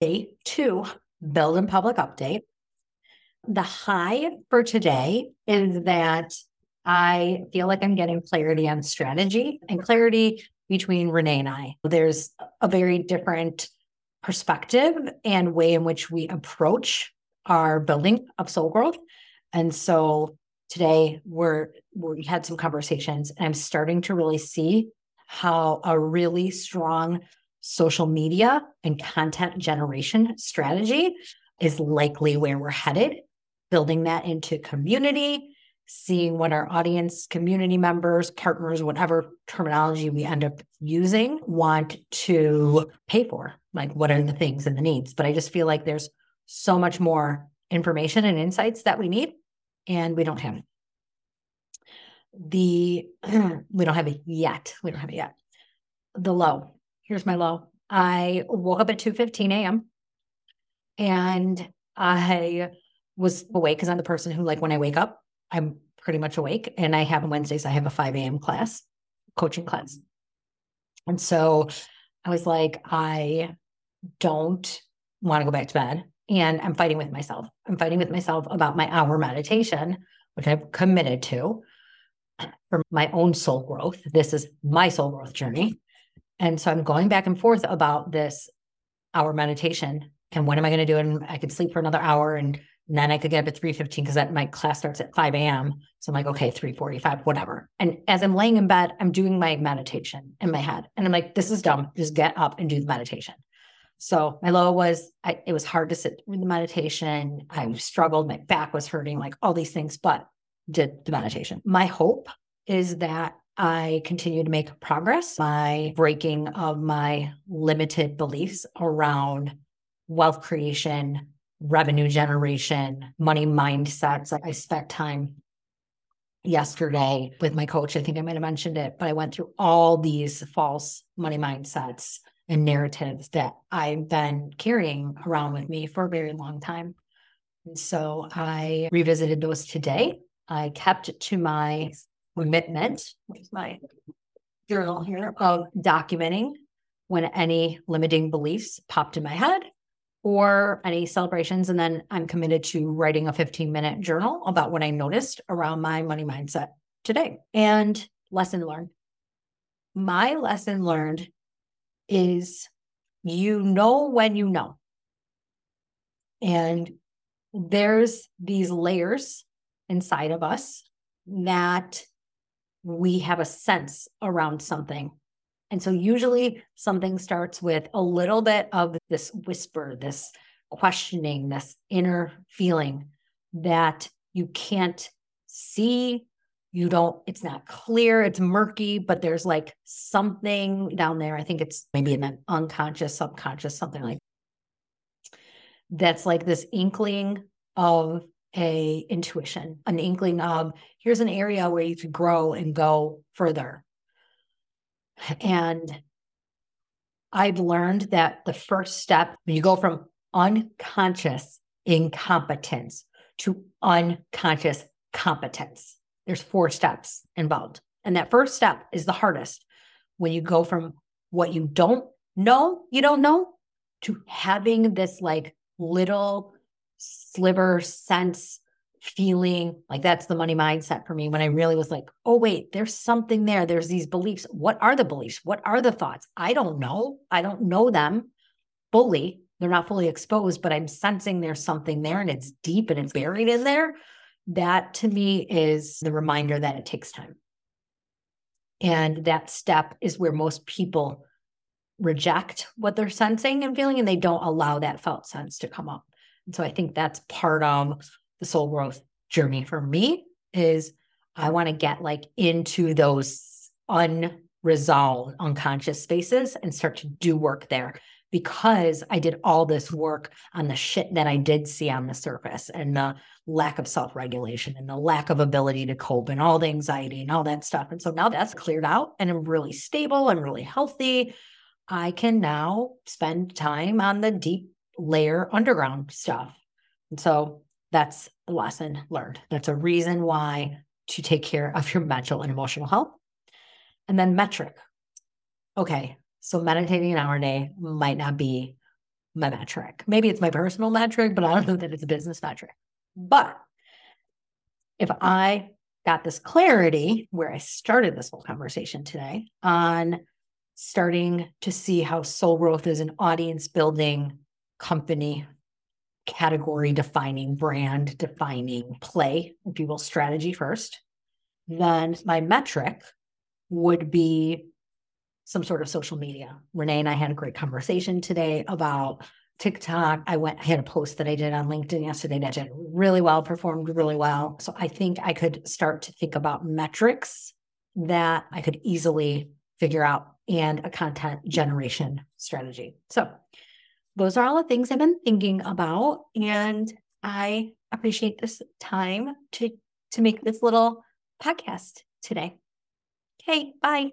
day two, build and public update. The high for today is that I feel like I'm getting clarity on strategy and clarity between Renee and I. There's a very different perspective and way in which we approach our building of soul growth. And so today we're we had some conversations and I'm starting to really see how a really strong social media and content generation strategy is likely where we're headed building that into community, seeing what our audience, community members, partners, whatever terminology we end up using, want to pay for. Like, what are the things and the needs? But I just feel like there's so much more information and insights that we need, and we don't have it. The we don't have it yet. We don't have it yet. The low. Here's my low. I woke up at 2 15 a.m. and I was awake because I'm the person who, like, when I wake up, I'm pretty much awake. And I have on Wednesdays, I have a 5 a.m. class, coaching class. And so I was like, I don't want to go back to bed. And I'm fighting with myself. I'm fighting with myself about my hour meditation, which I've committed to for my own soul growth. This is my soul growth journey. And so I'm going back and forth about this hour meditation and when am I going to do it? And I could sleep for another hour and then I could get up at 3.15 because my class starts at 5 a.m. So I'm like, okay, 3.45, whatever. And as I'm laying in bed, I'm doing my meditation in my head. And I'm like, this is dumb. Just get up and do the meditation. So my low was, I, it was hard to sit through the meditation. I struggled. My back was hurting, like all these things, but did the meditation. My hope is that I continue to make progress by breaking of my limited beliefs around wealth creation, revenue generation, money mindsets. I spent time yesterday with my coach. I think I might have mentioned it, but I went through all these false money mindsets and narratives that I've been carrying around with me for a very long time. And so I revisited those today. I kept to my commitment, Where's my journal here, of documenting when any limiting beliefs popped in my head or any celebrations. And then I'm committed to writing a 15 minute journal about what I noticed around my money mindset today. And lesson learned. My lesson learned is you know when you know. And there's these layers inside of us that we have a sense around something and so usually something starts with a little bit of this whisper, this questioning, this inner feeling that you can't see. You don't, it's not clear, it's murky, but there's like something down there. I think it's maybe in that unconscious, subconscious, something like that's like this inkling of a intuition, an inkling of here's an area where you could grow and go further and I've learned that the first step, when you go from unconscious incompetence to unconscious competence, there's four steps involved. And that first step is the hardest when you go from what you don't know, you don't know, to having this like little sliver sense feeling like that's the money mindset for me when I really was like, oh, wait, there's something there. There's these beliefs. What are the beliefs? What are the thoughts? I don't know. I don't know them fully. They're not fully exposed, but I'm sensing there's something there and it's deep and it's buried in there. That to me is the reminder that it takes time. And that step is where most people reject what they're sensing and feeling, and they don't allow that felt sense to come up. And so I think that's part of the soul growth journey for me is I want to get like into those unresolved unconscious spaces and start to do work there because I did all this work on the shit that I did see on the surface and the lack of self regulation and the lack of ability to cope and all the anxiety and all that stuff. And so now that's cleared out and I'm really stable and really healthy. I can now spend time on the deep layer underground stuff. And so that's the lesson learned. That's a reason why to take care of your mental and emotional health. And then metric. Okay, so meditating an hour a day might not be my metric. Maybe it's my personal metric, but I don't know that it's a business metric. But if I got this clarity where I started this whole conversation today on starting to see how soul growth is an audience building company category defining brand defining play if you will strategy first then my metric would be some sort of social media renee and i had a great conversation today about TikTok. I went, I had a post that I did on LinkedIn yesterday that did really well, performed really well. So I think I could start to think about metrics that I could easily figure out and a content generation strategy. So those are all the things I've been thinking about. And I appreciate this time to to make this little podcast today. Okay, bye.